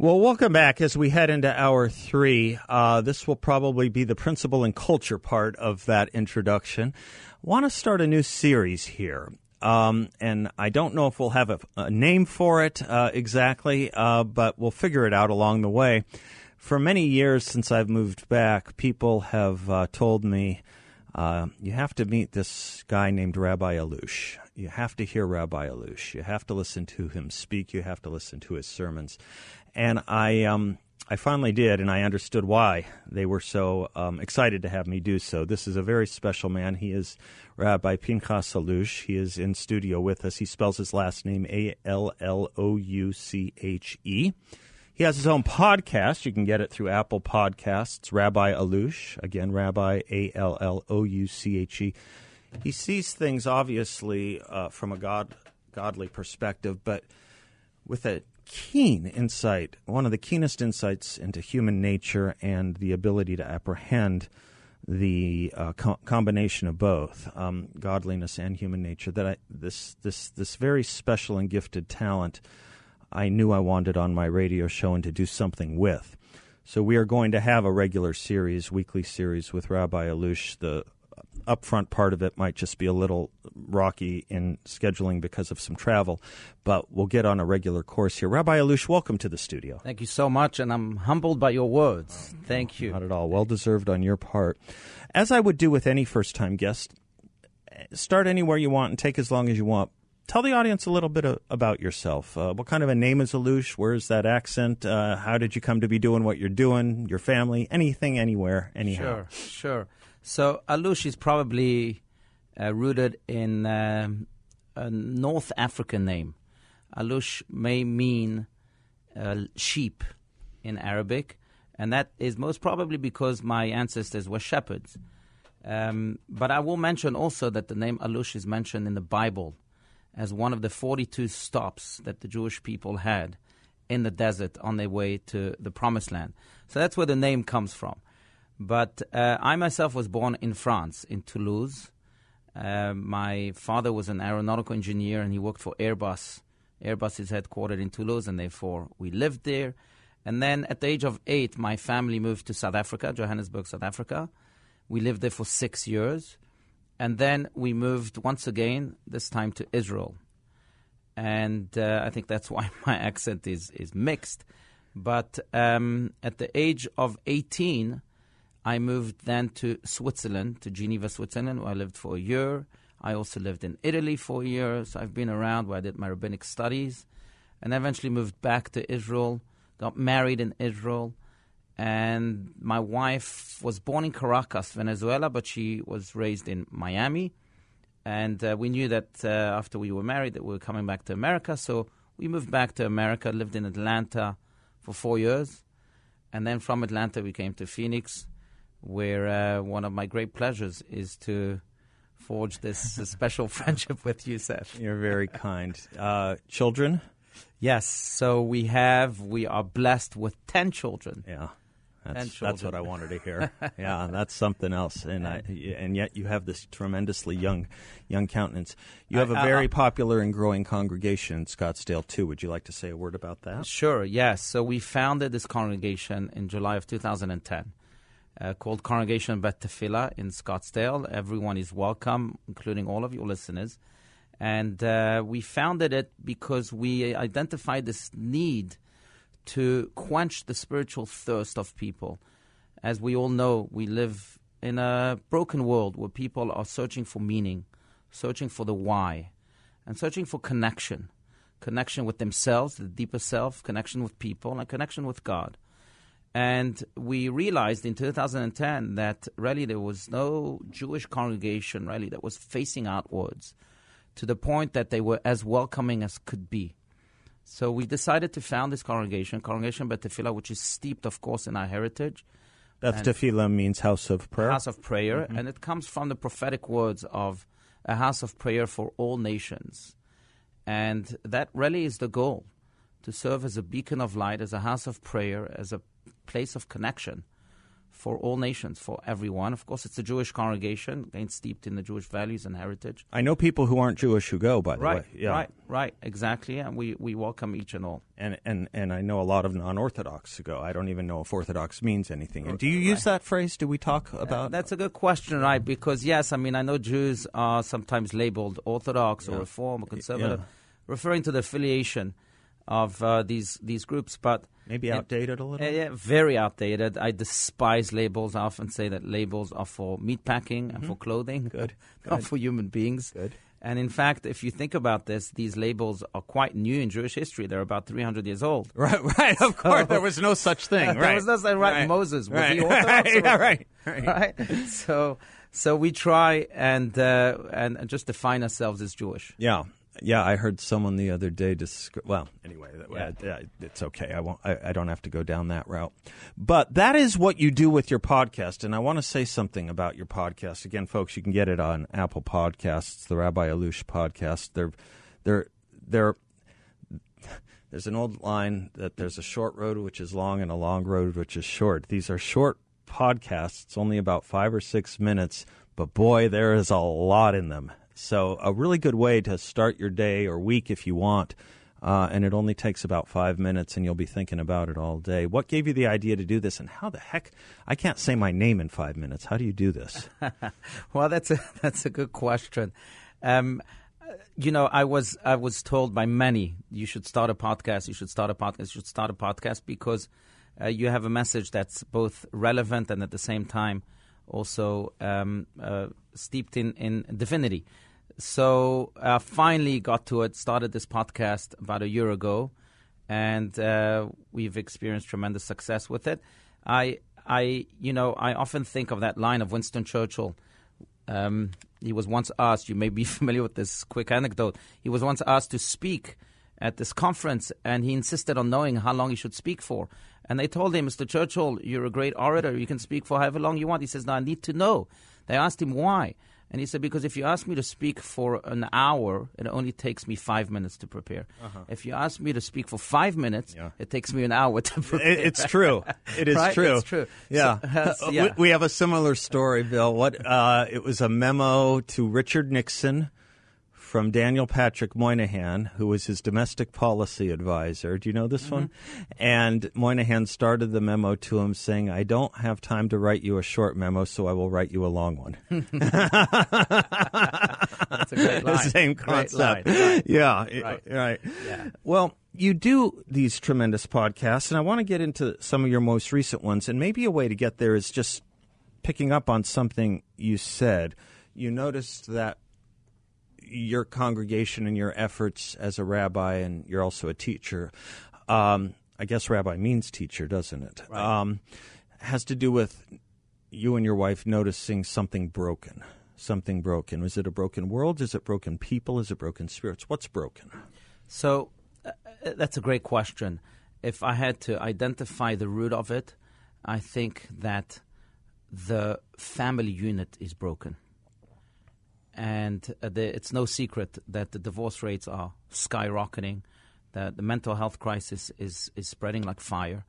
Well, welcome back as we head into hour three. Uh, this will probably be the principle and culture part of that introduction. Want to start a new series here. Um, and I don't know if we'll have a, a name for it uh, exactly, uh, but we'll figure it out along the way. For many years since I've moved back, people have uh, told me uh, you have to meet this guy named Rabbi Allouche. You have to hear Rabbi Allouche. You have to listen to him speak. You have to listen to his sermons and I um, I finally did, and I understood why they were so um, excited to have me do so. This is a very special man. He is Rabbi Pinchas Allouche. He is in studio with us. He spells his last name A L L O U C H E. He has his own podcast. You can get it through Apple Podcasts. Rabbi Allouche, again, Rabbi A L L O U C H E. He sees things obviously uh, from a god godly perspective, but with a keen insight, one of the keenest insights into human nature and the ability to apprehend the uh, co- combination of both um, godliness and human nature. That I, this this this very special and gifted talent, I knew I wanted on my radio show and to do something with. So we are going to have a regular series, weekly series with Rabbi Allouche, the upfront part of it might just be a little rocky in scheduling because of some travel, but we'll get on a regular course here. Rabbi Allouche, welcome to the studio. Thank you so much, and I'm humbled by your words. Thank you. Not at all. Well deserved on your part. As I would do with any first time guest, start anywhere you want and take as long as you want. Tell the audience a little bit of, about yourself. Uh, what kind of a name is Allouche? Where's that accent? Uh, how did you come to be doing what you're doing? Your family? Anything, anywhere, anyhow. Sure, sure. So Allouche is probably uh, rooted in um, a North African name. Allouche may mean uh, sheep in Arabic, and that is most probably because my ancestors were shepherds. Um, but I will mention also that the name Alush is mentioned in the Bible as one of the 42 stops that the Jewish people had in the desert on their way to the Promised Land. So that's where the name comes from. But uh, I myself was born in France, in Toulouse. Uh, my father was an aeronautical engineer and he worked for Airbus. Airbus is headquartered in Toulouse, and therefore we lived there. And then at the age of eight, my family moved to South Africa, Johannesburg, South Africa. We lived there for six years. And then we moved once again, this time to Israel. And uh, I think that's why my accent is, is mixed. But um, at the age of 18, I moved then to Switzerland, to Geneva, Switzerland, where I lived for a year. I also lived in Italy for a year, so I've been around where I did my rabbinic studies, and eventually moved back to Israel, got married in Israel, and my wife was born in Caracas, Venezuela, but she was raised in Miami. And uh, we knew that uh, after we were married that we were coming back to America, so we moved back to America, lived in Atlanta for four years, and then from Atlanta we came to Phoenix where uh, one of my great pleasures is to forge this special friendship with you, Seth. You're very kind. Uh, children? Yes. So we have, we are blessed with 10 children. Yeah. That's, that's what I wanted to hear. yeah, that's something else, and I, and yet you have this tremendously young, young countenance. You have a very popular and growing congregation in Scottsdale too. Would you like to say a word about that? Sure. Yes. So we founded this congregation in July of 2010 uh, called Congregation Beth Tefillah in Scottsdale. Everyone is welcome, including all of your listeners. And uh, we founded it because we identified this need to quench the spiritual thirst of people. As we all know, we live in a broken world where people are searching for meaning, searching for the why, and searching for connection connection with themselves, the deeper self, connection with people, and connection with God. And we realized in 2010 that really there was no Jewish congregation really that was facing outwards to the point that they were as welcoming as could be. So we decided to found this congregation, Congregation Beth Tefillah, which is steeped, of course, in our heritage. Beth Tefillah means house of prayer. House of prayer, mm-hmm. and it comes from the prophetic words of a house of prayer for all nations. And that really is the goal to serve as a beacon of light, as a house of prayer, as a place of connection for all nations, for everyone. Of course, it's a Jewish congregation, again, steeped in the Jewish values and heritage. I know people who aren't Jewish who go, by the Right, way. Yeah. right, right, exactly. And we, we welcome each and all. And, and and I know a lot of non-Orthodox who go. I don't even know if Orthodox means anything. And do you use that phrase? Do we talk about? Uh, That's a good question, right? Because yes, I mean I know Jews are sometimes labeled Orthodox or Reform or Conservative, yeah. referring to the affiliation of uh, these these groups, but maybe outdated a little. uh, yeah, very outdated. I despise labels. I often say that labels are for meatpacking and for clothing, Mm-hmm. Good, not good. for human beings. Good. And in fact, if you think about this, these labels are quite new in Jewish history. They're about 300 years old. Right, right. Of course, there was no such thing. There right. was no such- right, right. Moses, was right. he Orthodox yeah, right. right. right? so, so we try and uh, and and just define ourselves as Jewish. Yeah, yeah. I heard someone the other day describe. Well, anyway, that, Yeah. uh, it's okay. I won't. I, I don't have to go down that route. But that is what you do with your podcast, and I want to say something about your podcast. Again, folks, you can get it on Apple Podcasts, the Rabbi Allouche podcast. They're, they're, they're. There's an old line that there's a short road which is long and a long road which is short. These are short podcasts, only about five or six minutes, but boy, there is a lot in them. So, a really good way to start your day or week if you want. Uh, and it only takes about five minutes, and you'll be thinking about it all day. What gave you the idea to do this, and how the heck? I can't say my name in five minutes. How do you do this? Well, that's a that's a good question. Um, uh, you know, I was I was told by many you should start a podcast. You should start a podcast. You should start a podcast because uh, you have a message that's both relevant and at the same time also um, uh, steeped in in divinity. So uh, finally got to it. Started this podcast about a year ago, and uh, we've experienced tremendous success with it. I I you know I often think of that line of Winston Churchill. Um, he was once asked, you may be familiar with this quick anecdote. He was once asked to speak at this conference, and he insisted on knowing how long he should speak for. And they told him, Mr. Churchill, you're a great orator. You can speak for however long you want. He says, No, I need to know. They asked him why. And he said, Because if you ask me to speak for an hour, it only takes me five minutes to prepare. If you ask me to speak for five minutes, Yeah. it takes me an hour to prepare. It- it's true. It is Right? true. It's true. Yeah. So, uh, so, We- We, have a similar story, Bill. What? Uh, it was a memo to Richard Nixon from Daniel Patrick Moynihan, who was his domestic policy advisor. Do you know this one? Mm-hmm. And Moynihan started the memo to him saying, I don't have time to write you a short memo, so I will write you a long one. That's a great the line. same Great concept. line. Right. Yeah, Right. right. Yeah. Well, you do these tremendous podcasts, and I want to get into some of your most recent ones. And maybe a way to get there is just picking up on something you said. You noticed that your congregation and your efforts as a rabbi, and you're also a teacher. Um, I guess rabbi means teacher, doesn't it? Um, has to do with you and your wife noticing something broken. Something broken. Is it a broken world? Is it broken people? Is it broken spirits? What's broken? So uh, uh, that's a great question. If I had to identify the root of it, I think that the family unit is broken. And uh, the, it's no secret that the divorce rates are skyrocketing, that the mental health crisis is, is spreading like fire.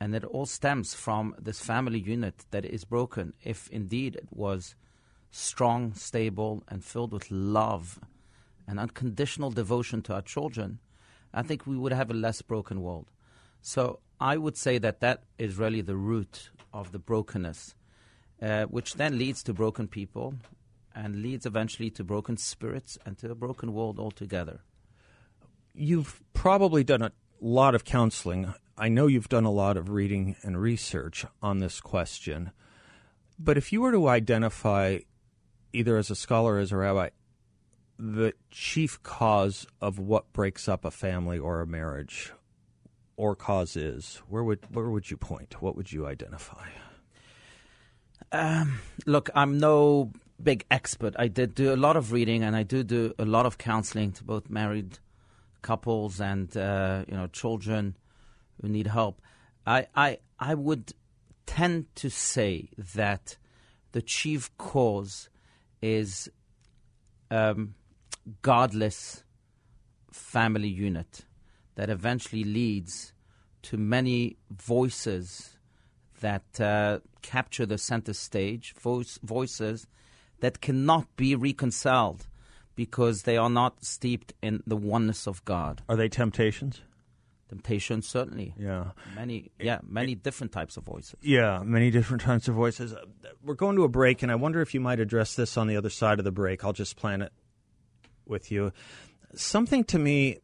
And it all stems from this family unit that is broken. If indeed it was strong, stable, and filled with love and unconditional devotion to our children, I think we would have a less broken world. So I would say that that is really the root of the brokenness, uh, which then leads to broken people and leads eventually to broken spirits and to a broken world altogether. You've probably done a lot of counseling. I know you've done a lot of reading and research on this question. But if you were to identify, either as a scholar or as a rabbi, the chief cause of what breaks up a family or a marriage or cause is, where would where would you point? What would you identify? Um, look, I'm no big expert. I did do a lot of reading and I do do a lot of counseling to both married couples and uh, you know children who need help. I, I I would tend to say that the chief cause is um, godless family unit that eventually leads to many voices that uh, capture the center stage, voice, voices that cannot be reconciled because they are not steeped in the oneness of God. Are they temptations? Temptation, certainly. Yeah. Many, yeah, many different types of voices. Yeah, many different types of voices. We're going to a break, and I wonder if you might address this on the other side of the break. I'll just plan it with you. Something to me,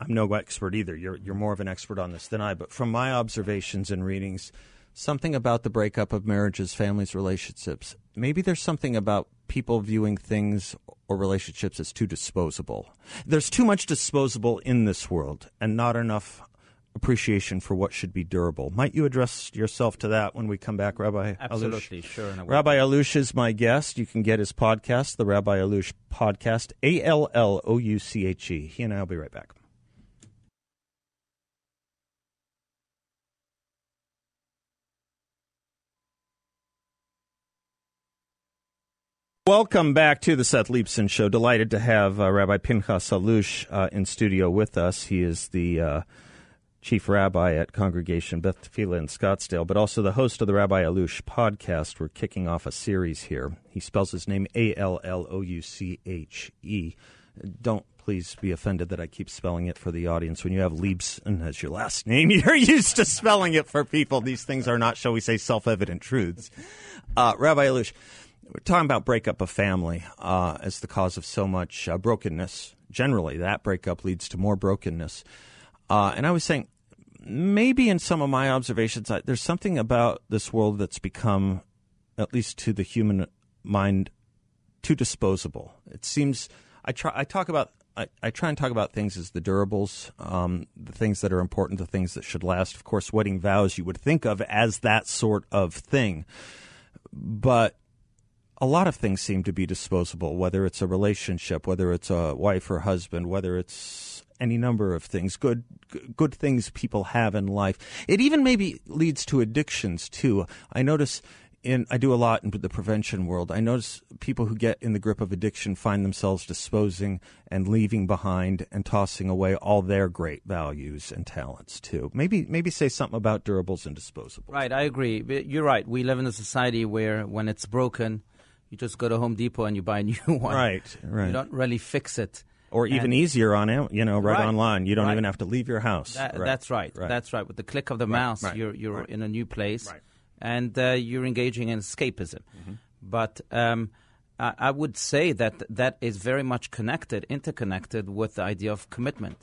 I'm no expert either. You're you're more of an expert on this than I, but from my observations and readings, something about the breakup of marriages, families, relationships. Maybe there's something about people viewing things or relationships as too disposable. There's too much disposable in this world and not enough appreciation for what should be durable. Might you address yourself to that when we come back, Rabbi Absolutely, Allouche? sure. Rabbi Allouche is my guest. You can get his podcast, the Rabbi Allouche Podcast, A L L O U C H E. He and I will be right back. Welcome back to the Seth Leibsohn Show. Delighted to have uh, Rabbi Pinchas Allouche uh, in studio with us. He is the uh, chief rabbi at Congregation Beth Tefillah in Scottsdale, but also the host of the Rabbi Allouche podcast. We're kicking off a series here. He spells his name A L L O U C H E. Don't please be offended that I keep spelling it for the audience. When you have Leibsohn as your last name, you're used to spelling it for people. These things are not, shall we say, self evident truths. Uh, rabbi Allouche, we're talking about breakup of family uh, as the cause of so much uh, brokenness. Generally, that breakup leads to more brokenness. Uh, and I was saying, maybe in some of my observations, I, there's something about this world that's become, at least to the human mind, too disposable. It seems I try. I talk about. I, I try and talk about things as the durables, um, the things that are important, the things that should last. Of course, wedding vows you would think of as that sort of thing, but a lot of things seem to be disposable, whether it's a relationship, whether it's a wife or husband, whether it's any number of things, good good things people have in life. It even maybe leads to addictions too. I notice in I do a lot in the prevention world. I notice people who get in the grip of addiction find themselves disposing and leaving behind and tossing away all their great values and talents too. Maybe maybe say something about durables and disposables. Right, I agree. You're right. We live in a society where when it's broken, you just go to Home Depot and you buy a new one. Right, right. You don't really fix it. or even And- easier on it, you know, right, Right, online. You don't right. even have to leave your house. That, Right, That's right. right. That's right. With the click of the mouse, you're you're in a new place, Right. and uh, you're engaging in escapism. Mm-hmm. But um, I, I would say that that is very much connected, interconnected with the idea of commitment.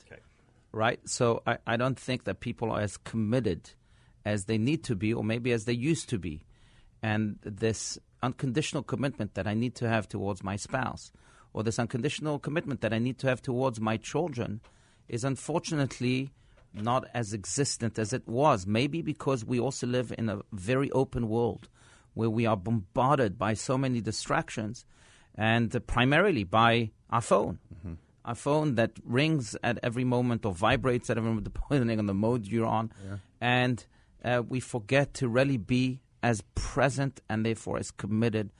Right. So I, I don't think that people are as committed as they need to be, or maybe as they used to be, and this unconditional commitment that I need to have towards my spouse, or this unconditional commitment that I need to have towards my children, is unfortunately not as existent as it was. Maybe because we also live in a very open world where we are bombarded by so many distractions and primarily by our phone. Our phone that rings at every moment or vibrates at every moment, depending on the mode you're on. And uh, we forget to really be as present and therefore as committed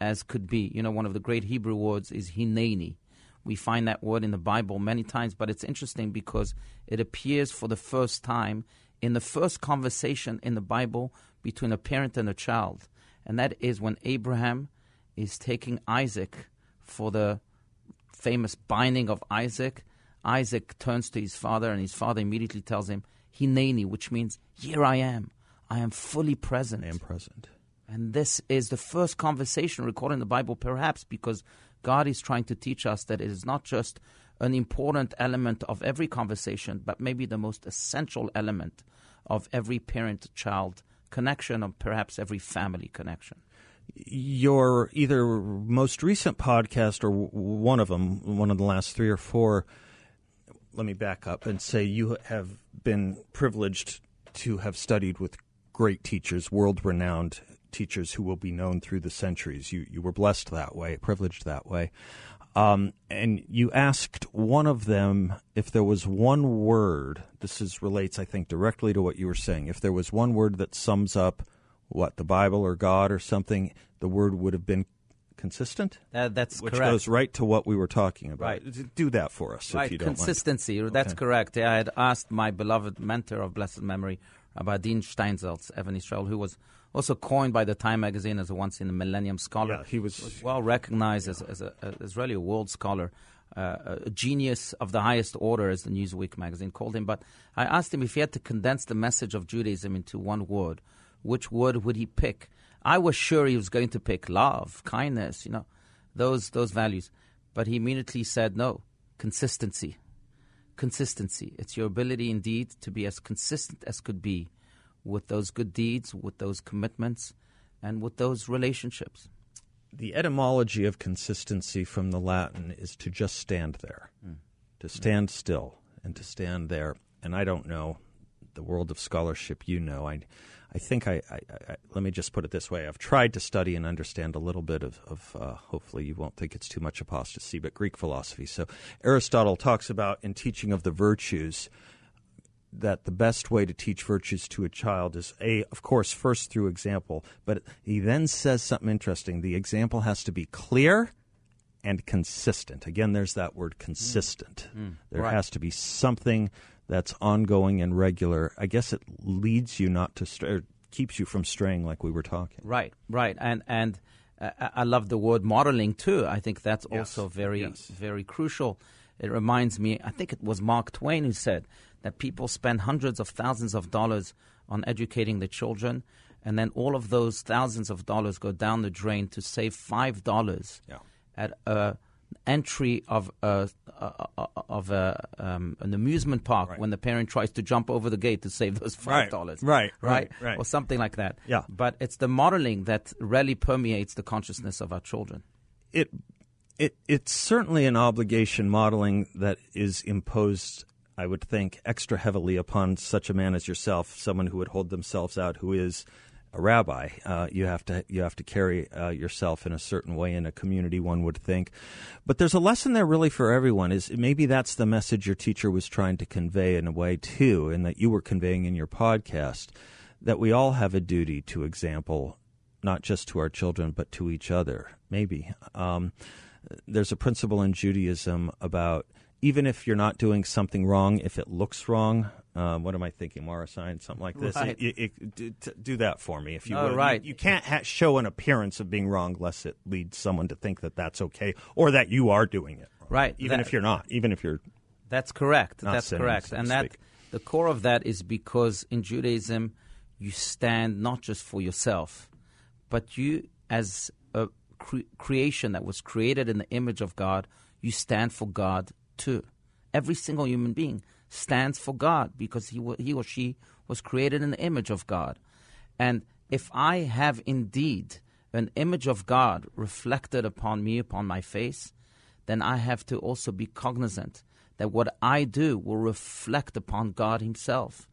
as could be. You know, one of the great Hebrew words is hineni. We find that word in the Bible many times, but it's interesting because it appears for the first time in the first conversation in the Bible between a parent and a child. And that is when Abraham is taking Isaac for the famous binding of Isaac. Isaac turns to his father, and his father immediately tells him, Hineni, which means, Here I am. I am fully present. I am present. And this is the first conversation recorded in the Bible, perhaps because God is trying to teach us that it is not just an important element of every conversation, but maybe the most essential element of every parent child connection, or perhaps every family connection. Your either most recent podcast or one of them, one of the last three or four, let me back up and say you have been privileged to have studied with great teachers, world renowned teachers who will be known through the centuries. You, you were blessed that way, privileged that way. Um, and you asked one of them if there was one word. This is relates, I think, directly to what you were saying. If there was one word that sums up what the Bible or God or something, the word would have been consistent. Uh, that's which correct. goes right to what we were talking about. Right. Do that for us, right, if you don't mind. consistency. That's correct. I had asked my beloved mentor of blessed memory, Rabbi Adin Steinsaltz, Even Israel, who was also coined by the Time magazine as a once in a millennium scholar. Yeah, he was- well recognized as, as, a, as really a world scholar. Uh, a genius of the highest order, as the Newsweek magazine called him. But I asked him if he had to condense the message of Judaism into one word, which word would he pick? I was sure he was going to pick love, kindness, you know, those those values. But he immediately said no, consistency. Consistency. It's your ability indeed to be as consistent as could be with those good deeds, with those commitments, and with those relationships. the etymology of consistency from the Latin is to just stand there, hmm. to stand still and to stand there. And I don't know the world of scholarship you know. I, I think I, I, I let me just put it this way. I've tried to study and understand a little bit of, of uh, hopefully you won't think it's too much apostasy, but Greek philosophy. So Aristotle talks about in teaching of the virtues that the best way to teach virtues to a child is a of course first through example but he then says something interesting the example has to be clear and consistent again there's that word consistent there right. has to be something that's ongoing and regular i guess it leads you not to stray keeps you from straying like we were talking Right, right, and and uh, I love the word modeling too. I think that's also very yes. very crucial. It reminds me. I think it was Mark Twain who said that people spend hundreds of thousands of dollars on educating the children, and then all of those thousands of dollars go down the drain to save five dollars Yeah. at a entry of a, a, a- of a, um, an amusement park when the parent tries to jump over the gate to save those five dollars. right, right, right, right. or something like that. Yeah. But it's the modeling that really permeates the consciousness of our children. it it it's certainly an obligation modeling that is imposed I would think extra heavily upon such a man as yourself, someone who would hold themselves out who is a rabbi. Uh, you have to you have to carry uh, yourself in a certain way in a community. One would think, but there's a lesson there really for everyone. Is maybe that's the message your teacher was trying to convey in a way too, and that you were conveying in your podcast that we all have a duty to example not just to our children, but to each other. Maybe. Um, there's a principle in Judaism about even if you're not doing something wrong, if it looks wrong, um, what am I thinking, marit ayin something like this? Right. You- you- do, t- do that for me, if you Oh, will. You- right. You, can't ha- show an appearance of being wrong lest it leads someone to think that that's okay or that you are doing it wrong. Right. Even That- if you're not. Even if you're. That's correct. That's sinning, correct. so and that the core of that is because in Judaism you stand not just for yourself, but you as a cre- creation that was created in the image of God, you stand for God too. Every single human being stands for God because he he or she was created in the image of God. And if I have indeed an image of God reflected upon me, upon my face, then I have to also be cognizant that what I do will reflect upon God Himself.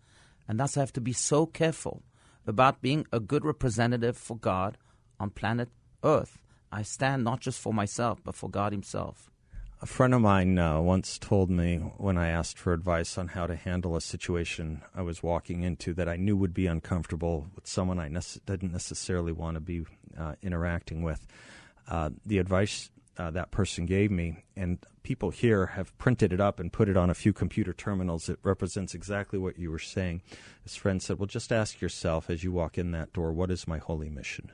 And thus I have to be so careful about being a good representative for God on planet Earth. I stand not just for myself, but for God Himself. A friend of mine uh, once told me when I asked for advice on how to handle a situation I was walking into that I knew would be uncomfortable with someone I didn't necessarily want to be uh, interacting with. Uh, the advice uh, that person gave me, and people here have printed it up and put it on a few computer terminals. It represents exactly what you were saying. This friend said, Well, just ask yourself as you walk in that door, what is my holy mission?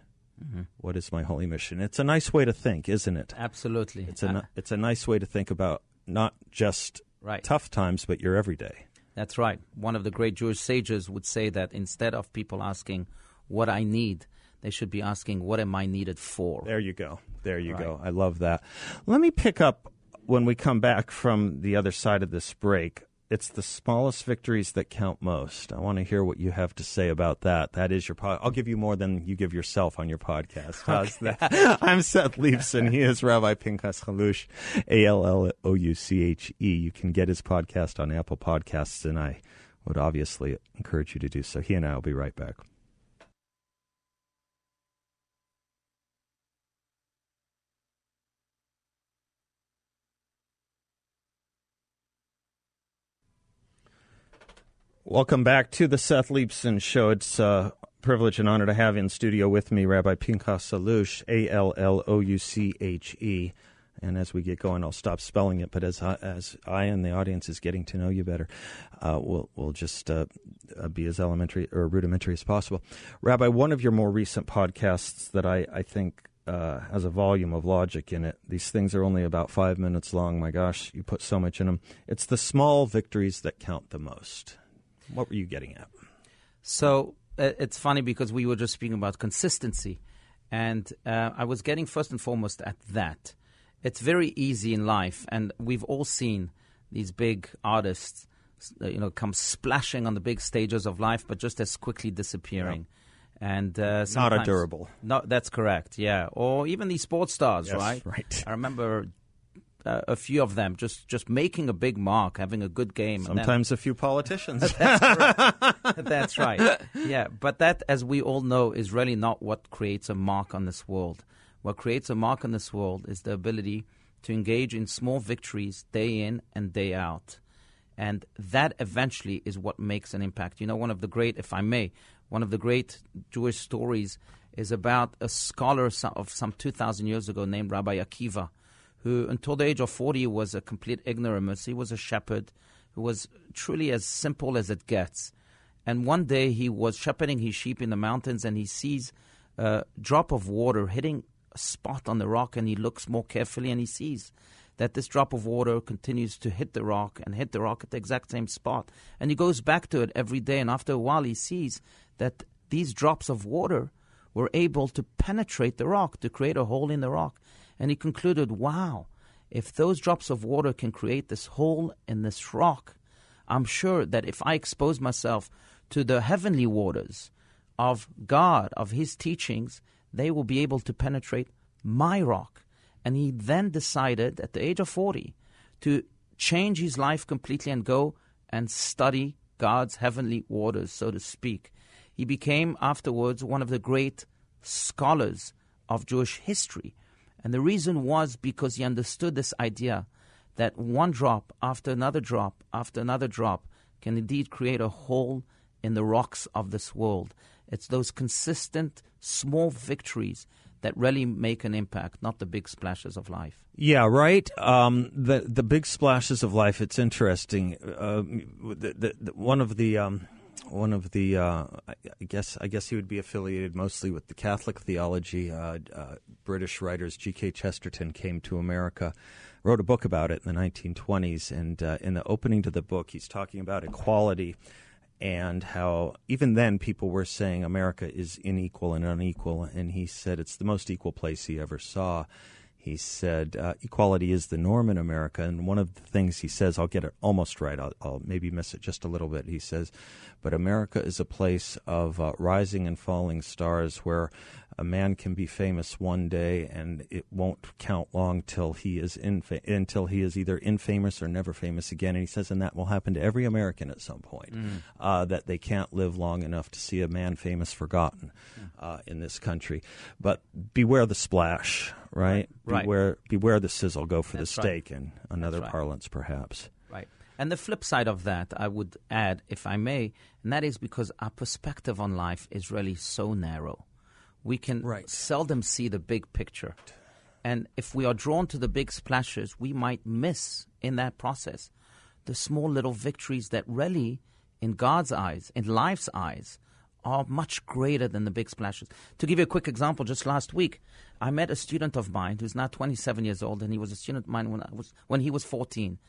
What is my holy mission? It's a nice way to think, isn't it? Absolutely. It's a Uh, it's a nice way to think about not just Right. tough times, but your everyday. That's right. One of the great Jewish sages would say that instead of people asking what I need, they should be asking what am I needed for. There you go. There you Right. go. I love that. Let me pick up when we come back from the other side of this break. It's the smallest victories that count most. I want to hear what you have to say about that. That is your pod. I'll give you more than you give yourself on your podcast. How's that? I'm Seth Leibsohn. He is Rabbi Pinchas Allouche, A L L O U C H E. You can get his podcast on Apple Podcasts, and I would obviously encourage you to do so. He and I will be right back. Welcome back to the Seth Leibsohn Show. It's a privilege and honor to have in studio with me Rabbi Pinchas Allouche, A L L O U C H E. And as we get going, I'll stop spelling it. But as I, as I and the audience is getting to know you better, uh, we'll we'll just uh, uh, be as elementary or rudimentary as possible. Rabbi, one of your more recent podcasts that I I think uh, has a volume of logic in it. These things are only about five minutes long. My gosh, you put so much in them. It's the small victories that count the most. What were you getting at? So uh, it's funny because we were just speaking about consistency, and uh, I was getting first and foremost at that. It's very easy in life, and we've all seen these big artists, uh, you know, come splashing on the big stages of life, but just as quickly disappearing. And uh, Not a durable. No, that's correct. Yeah, or even these sports stars, Yes, right? right. I remember uh, a few of them just just making a big mark, having a good game. and then- Sometimes a few politicians. that's right. Yeah, but that, as we all know, is really not what creates a mark on this world. What creates a mark on this world is the ability to engage in small victories day in and day out. And that eventually is what makes an impact. You know, one of the great, if I may, one of the great Jewish stories is about a scholar of some 2,000 years ago named Rabbi Akiva, who until the age of 40 was a complete ignoramus. He was a shepherd who was truly as simple as it gets. And one day he was shepherding his sheep in the mountains and he sees a drop of water hitting a spot on the rock and he looks more carefully and he sees that this drop of water continues to hit the rock and hit the rock at the exact same spot. And he goes back to it every day and after a while he sees that these drops of water were able to penetrate the rock, to create a hole in the rock. And he concluded, wow, if those drops of water can create this hole in this rock, I'm sure that if I expose myself to the heavenly waters of God, of His teachings, they will be able to penetrate my rock. And he then decided at the age of 40 to change his life completely and go and study God's heavenly waters, so to speak. He became afterwards one of the great scholars of Jewish history. And the reason was because he understood this idea that one drop after another drop after another drop can indeed create a hole in the rocks of this world. It's those consistent small victories that really make an impact, not the big splashes of life. Yeah, right. Um, the the big splashes of life. It's interesting. Uh, the, the, the, one of the um, one of the uh, I guess I guess he would be affiliated mostly with the Catholic theology. Uh, uh, British writers G.K. Chesterton came to America, wrote a book about it in the 1920s, and uh, in the opening to the book, he's talking about equality and how even then people were saying America is unequal and unequal, and he said it's the most equal place he ever saw. He said uh, equality is the norm in America, and one of the things he says, I'll get it almost right, I'll, I'll maybe miss it just a little bit. He says, but America is a place of uh, rising and falling stars where a man can be famous one day and it won't count long till he is infa- until he is either infamous or never famous again. And he says, and that will happen to every American at some point, uh, that they can't live long enough to see a man famous forgotten uh, in this country. But beware the splash, right? Right. Beware, beware the sizzle. Go for That's the right. steak in another right. parlance, perhaps. Right. And the flip side of that, I would add, if I may, and that is because our perspective on life is really so narrow. We can Right. seldom see the big picture. And if we are drawn to the big splashes, we might miss in that process the small little victories that really, in God's eyes, in life's eyes, are much greater than the big splashes. To give you a quick example, just last week, I met a student of mine who's now 27 years old, and he was a student of mine when, I was, when he was 14.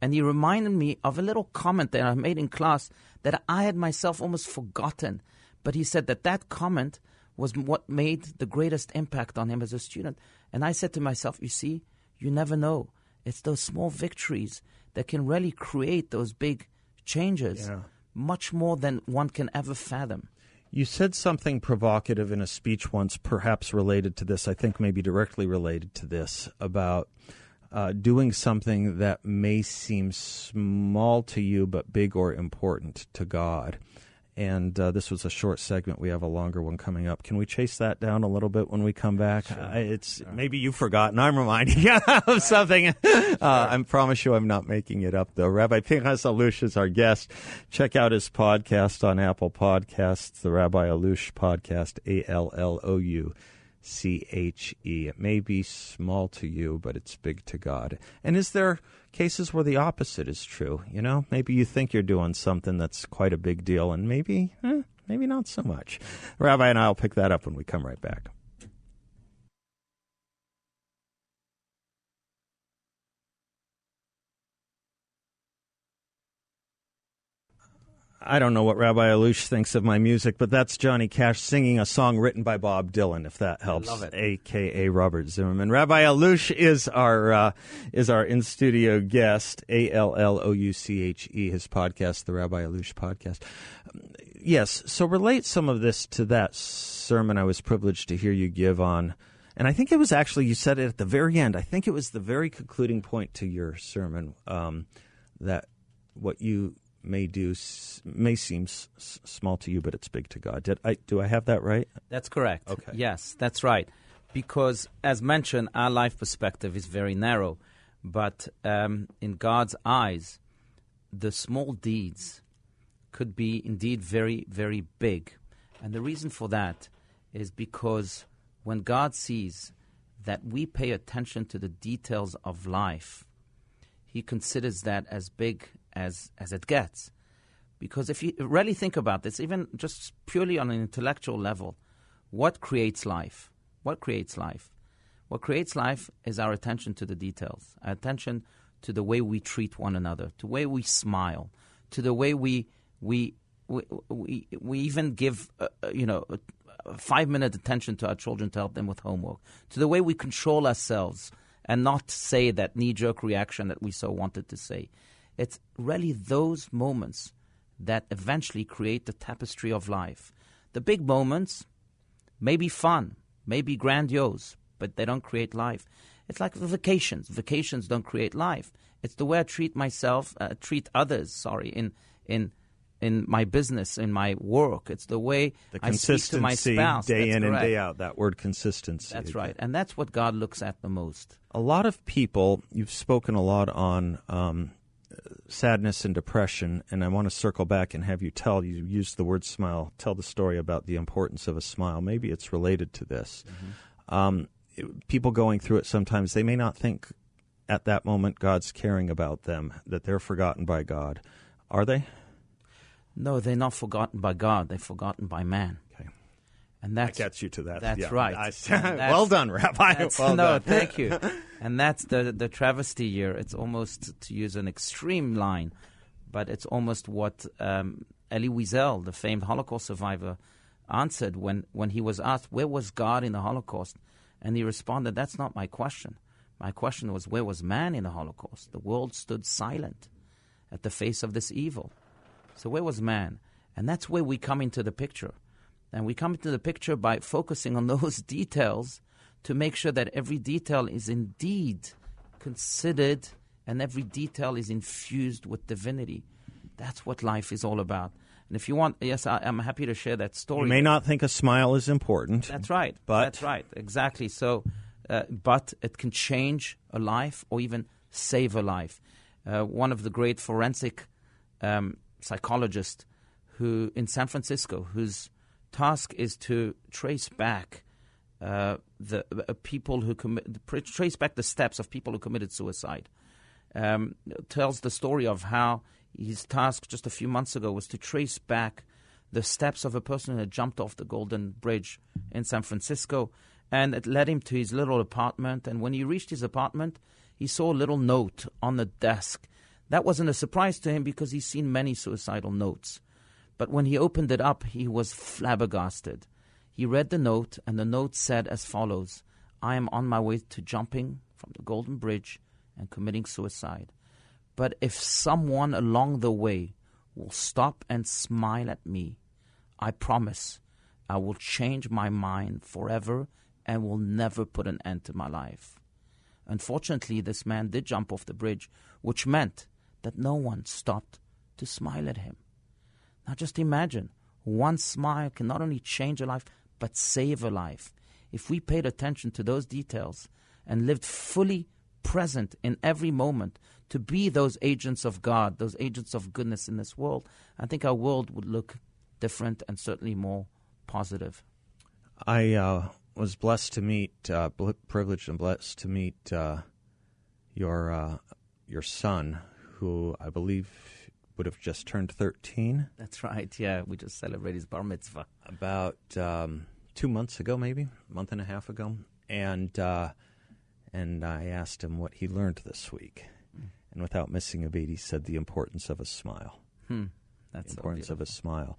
And he reminded me of a little comment that I made in class that I had myself almost forgotten. But he said that that comment was what made the greatest impact on him as a student. And I said to myself, you see, you never know. It's those small victories that can really create those big changes Yeah. much more than one can ever fathom. You said something provocative in a speech once, perhaps related to this, I think maybe directly related to this, about uh, doing something that may seem small to you but big or important to God. And uh, this was a short segment. We have a longer one coming up. Can we chase that down a little bit when we come back? Sure. Uh, it's sure. maybe you've forgotten. I'm reminding you of something. Uh, I promise you, I'm not making it up though. Rabbi Pinchas Allouche is our guest. Check out his podcast on Apple Podcasts, the Rabbi Allouche podcast, A L L O U. C H E. It may be small to you, but it's big to God. And is there cases where the opposite is true? You know, maybe you think you're doing something that's quite a big deal, and maybe, eh, maybe not so much. Rabbi and I will pick that up when we come right back. I don't know what Rabbi Allouche thinks of my music, but that's Johnny Cash singing a song written by Bob Dylan, if that helps. Love it. AKA Robert Zimmerman. Rabbi Allouche is our uh, is our in studio guest. A L L O U C H E. His podcast, the Rabbi Allouche podcast. Yes. So relate some of this to that sermon I was privileged to hear you give on. And I think it was actually you said it at the very end. I think it was the very concluding point to your sermon um, that what you may do may seem s- small to you, but it's big to God. Did I do I have that right? That's correct. Okay. Yes, that's right. Because as mentioned, our life perspective is very narrow, but um, in God's eyes, the small deeds could be indeed very, very big. And the reason for that is because when God sees that we pay attention to the details of life, He considers that as big as as it gets. Because if you really think about this, even just purely on an intellectual level, what creates life? What creates life? What creates life is our attention to the details, our attention to the way we treat one another, to the way we smile, to the way we we we we, we even give uh, uh you know five minute attention to our children to help them with homework, to the way we control ourselves and not say that knee jerk reaction that we so wanted to say. It's really those moments that eventually create the tapestry of life. The big moments may be fun, may be grandiose, but they don't create life. It's like vacations. Vacations don't create life. It's the way I treat myself, uh, treat others. Sorry, in in in my business, in my work. It's the way the I speak to my spouse. day that's in correct. and day out. That word consistency. That's right, and that's what God looks at the most. A lot of people. You've spoken a lot on um, sadness and depression, and I want to circle back and have you tell you used the word smile. Tell the story about the importance of a smile. Maybe it's related to this. Mm-hmm. Um, it, people going through it sometimes they may not think at that moment God's caring about them, that they're forgotten by God. Are they? No, they're not forgotten by God. They're forgotten by man. And that gets you to that. That's yeah. right. I, well done, Rabbi. Well no, done. thank you. And that's the the travesty year. It's almost to use an extreme line, but it's almost what um, Elie Wiesel, the famed Holocaust survivor, answered when, when he was asked, "Where was God in the Holocaust?" And he responded, "That's not my question. My question was, where was man in the Holocaust? The world stood silent at the face of this evil. So where was man? And that's where we come into the picture." And we come into the picture by focusing on those details to make sure that every detail is indeed considered and every detail is infused with divinity. That's what life is all about. And if you want, yes, I, am happy to share that story. You may not think a smile is important. That's right. But that's right. Exactly. So, uh, but it can change a life or even save a life. Uh, one of the great forensic um, psychologists who in San Francisco, whose task is to trace back uh, the uh, people who commit, trace back the steps of people who committed suicide. Um, tells the story of how his task just a few months ago was to trace back the steps of a person who had jumped off the Golden Bridge in San Francisco, and it led him to his little apartment. And when he reached his apartment, he saw a little note on the desk. That wasn't a surprise to him because he's seen many suicidal notes. But when he opened it up, he was flabbergasted. He read the note, and the note said as follows I am on my way to jumping from the Golden Bridge and committing suicide. But if someone along the way will stop and smile at me, I promise I will change my mind forever and will never put an end to my life. Unfortunately, this man did jump off the bridge, which meant that no one stopped to smile at him. Now just imagine One smile can not only change a life, but save a life. If we paid attention to those details and lived fully present in every moment to be those agents of God, those agents of goodness in this world, I think our world would look different and certainly more positive. I uh, was blessed to meet, uh, privileged and blessed to meet uh, your uh, your son, who I believe would have just turned thirteen. That's right. Yeah, we just celebrated his bar mitzvah about um, two months ago, maybe a month and a half ago, and uh, and I asked him what he learned this week, mm. and without missing a beat, he said the importance of a smile. Hmm. That's the importance so of a smile.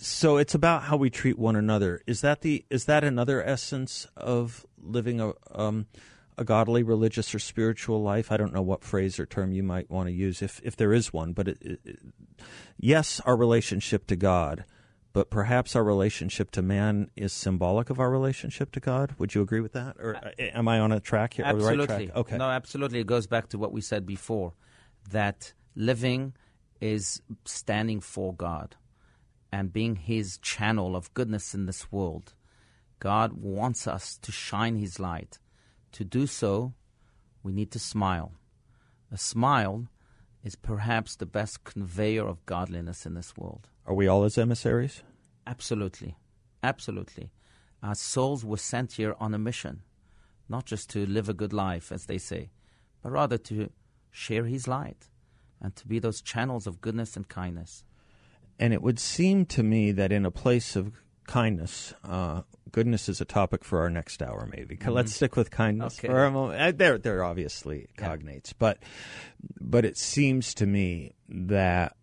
So it's about how we treat one another. Is that the is that another essence of living a um, a godly, religious, or spiritual life? I don't know what phrase or term you might want to use, if if there is one. But it, it, yes, our relationship to God, but perhaps our relationship to man is symbolic of our relationship to God. Would you agree with that, or uh, am I on a track here? Absolutely. Right track? Okay. No, absolutely. It goes back to what we said before, that living is standing for God and being His channel of goodness in this world. God wants us to shine His light. To do so, we need to smile. A smile is perhaps the best conveyor of godliness in this world. Are we all His emissaries? Absolutely. Absolutely. Our souls were sent here on a mission, not just to live a good life, as they say, but rather to share His light and to be those channels of goodness and kindness. And it would seem to me that in a place of kindness, uh, goodness is a topic for our next hour, maybe. Mm-hmm. Let's stick with kindness okay. for a moment. Uh, they're, they're obviously cognates, but, but it seems to me that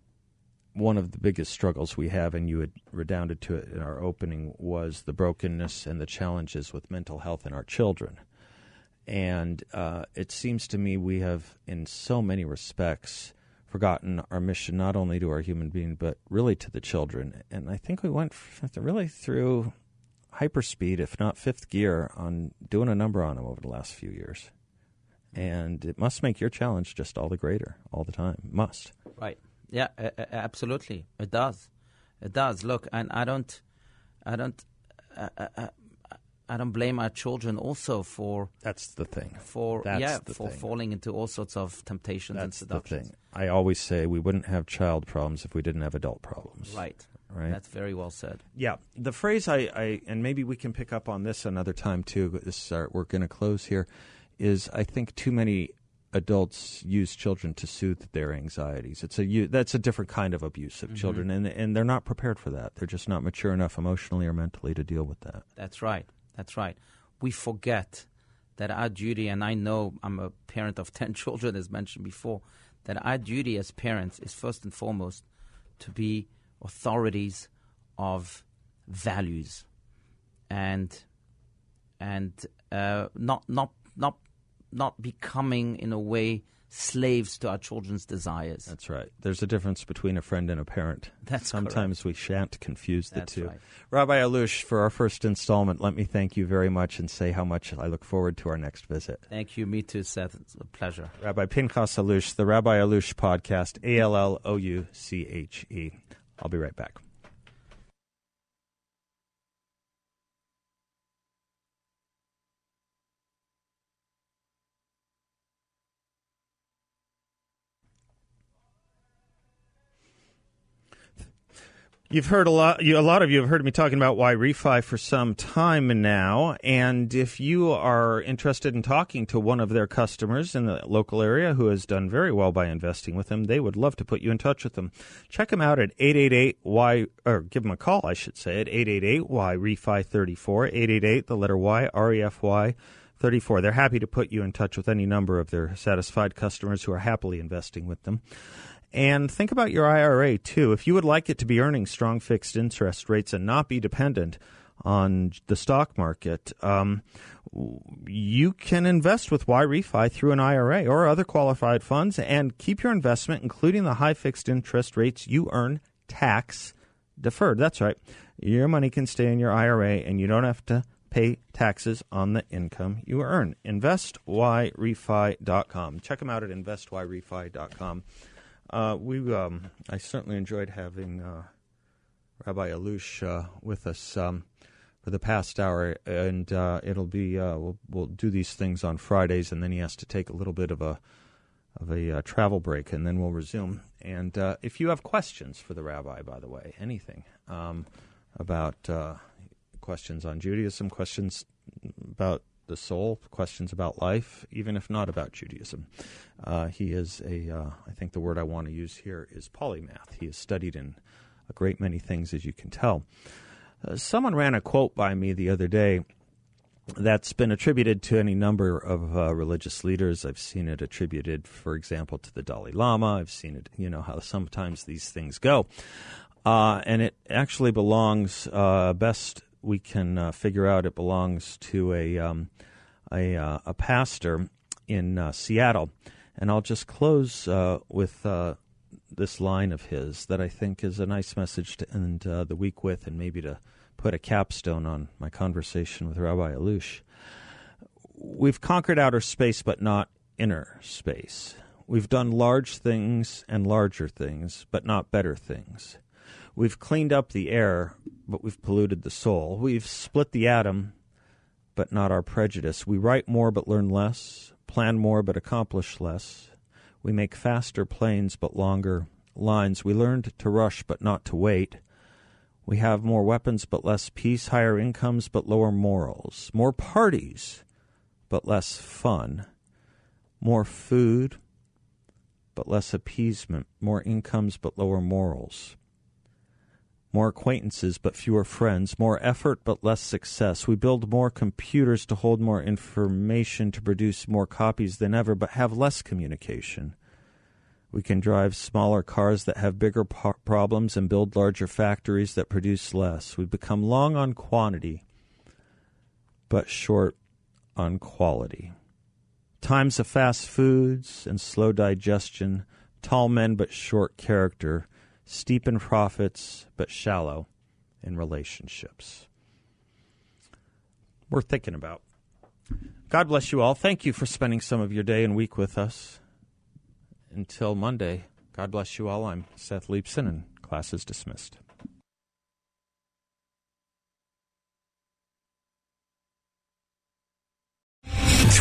one of the biggest struggles we have, and you had redounded to it in our opening, was the brokenness and the challenges with mental health in our children. And uh, it seems to me we have, in so many respects, forgotten our mission not only to our human being but really to the children. And I think we went really through hyperspeed, if not fifth gear, on doing a number on them over the last few years. And it must make your challenge just all the greater all the time. Must. Right. Yeah. Uh, absolutely. It does. It does. Look, and I don't, I don't. Uh, uh, I don't blame our children also for that's the thing for that's yeah for thing. falling into all sorts of temptations that's and seductions. The thing. I always say we wouldn't have child problems if we didn't have adult problems. Right. Right. That's very well said. Yeah. The phrase I, I and maybe we can pick up on this another time too. This is our, we're going to close here. Is I think too many adults use children to soothe their anxieties. It's a that's a different kind of abuse of mm-hmm. children, and and they're not prepared for that. They're just not mature enough emotionally or mentally to deal with that. That's right. That's right. We forget that our duty, and I know I'm a parent of 10 children, as mentioned before, that our duty as parents is first and foremost to be authorities of values and and uh, not not not not becoming in a way slaves to our children's desires. That's right. There's a difference between a friend and a parent. That's Sometimes correct. we shan't confuse the That's two. Right. Rabbi Allouche, for our first installment, let me thank you very much and say how much I look forward to our next visit. Thank you. Me too, Seth. It's a pleasure. Rabbi Pinchas Allouche, the Rabbi Allouche podcast, A L L O U C H E. I'll be right back. You've heard a lot. You, a lot of you have heard me talking about YRefy for some time now, and if you are interested in talking to one of their customers in the local area who has done very well by investing with them, they would love to put you in touch with them. Check them out at eight eight eight Y, or give them a call, I should say, at eight eight eight Y Refi thirty four eight eight eight the letter Y R E F Y. 34. They're happy to put you in touch with any number of their satisfied customers who are happily investing with them. And think about your IRA too. If you would like it to be earning strong fixed interest rates and not be dependent on the stock market, um, you can invest with YRefy through an IRA or other qualified funds and keep your investment, including the high fixed interest rates you earn, tax deferred. That's right. Your money can stay in your IRA and you don't have to pay taxes on the income you earn. InvestYRefy.com. Check them out at InvestYRefy.com. Uh, we, um, I certainly enjoyed having uh, Rabbi Allouche uh, with us um, for the past hour, and uh, it'll be uh, we'll we'll do these things on Fridays, and then he has to take a little bit of a of a uh, travel break, and then we'll resume. And if you have questions for the rabbi, by the way, anything um, about questions on Judaism, questions about the soul, questions about life, even if not about Judaism. Uh, he is a, uh, I think the word I want to use here is polymath. He has studied in a great many things, as you can tell. Uh, someone ran a quote by me the other day that's been attributed to any number of uh, religious leaders. I've seen it attributed, for example, to the Dalai Lama. I've seen it, you know, how sometimes these things go. Uh, and it actually belongs, uh, best we can uh, figure out, it belongs to a, um, a, uh, a, pastor in uh, Seattle. And I'll just close with this line of his that I think is a nice message to end the week with and maybe to put a capstone on my conversation with Rabbi Allouche. We've conquered outer space, but not inner space. We've done large things and larger things, but not better things. We've cleaned up the air, but we've polluted the soul. We've split the atom, but not our prejudice. We write more, but learn less, plan more, but accomplish less. We make faster planes, but longer lines. We learned to rush, but not to wait. We have more weapons but less peace, higher incomes but lower morals, more parties but less fun, more food but less appeasement, more incomes but lower morals, more acquaintances but fewer friends, more effort but less success. We build more computers to hold more information to produce more copies than ever but have less communication. We can drive smaller cars that have bigger po- problems and build larger factories that produce less. We've become long on quantity, but short on quality. Times of fast foods and slow digestion, tall men but short character, steep in profits but shallow in relationships. Worth thinking about. God bless you all. Thank you for spending some of your day and week with us until Monday, God bless you all. I'm Seth Leibsohn, and class is dismissed.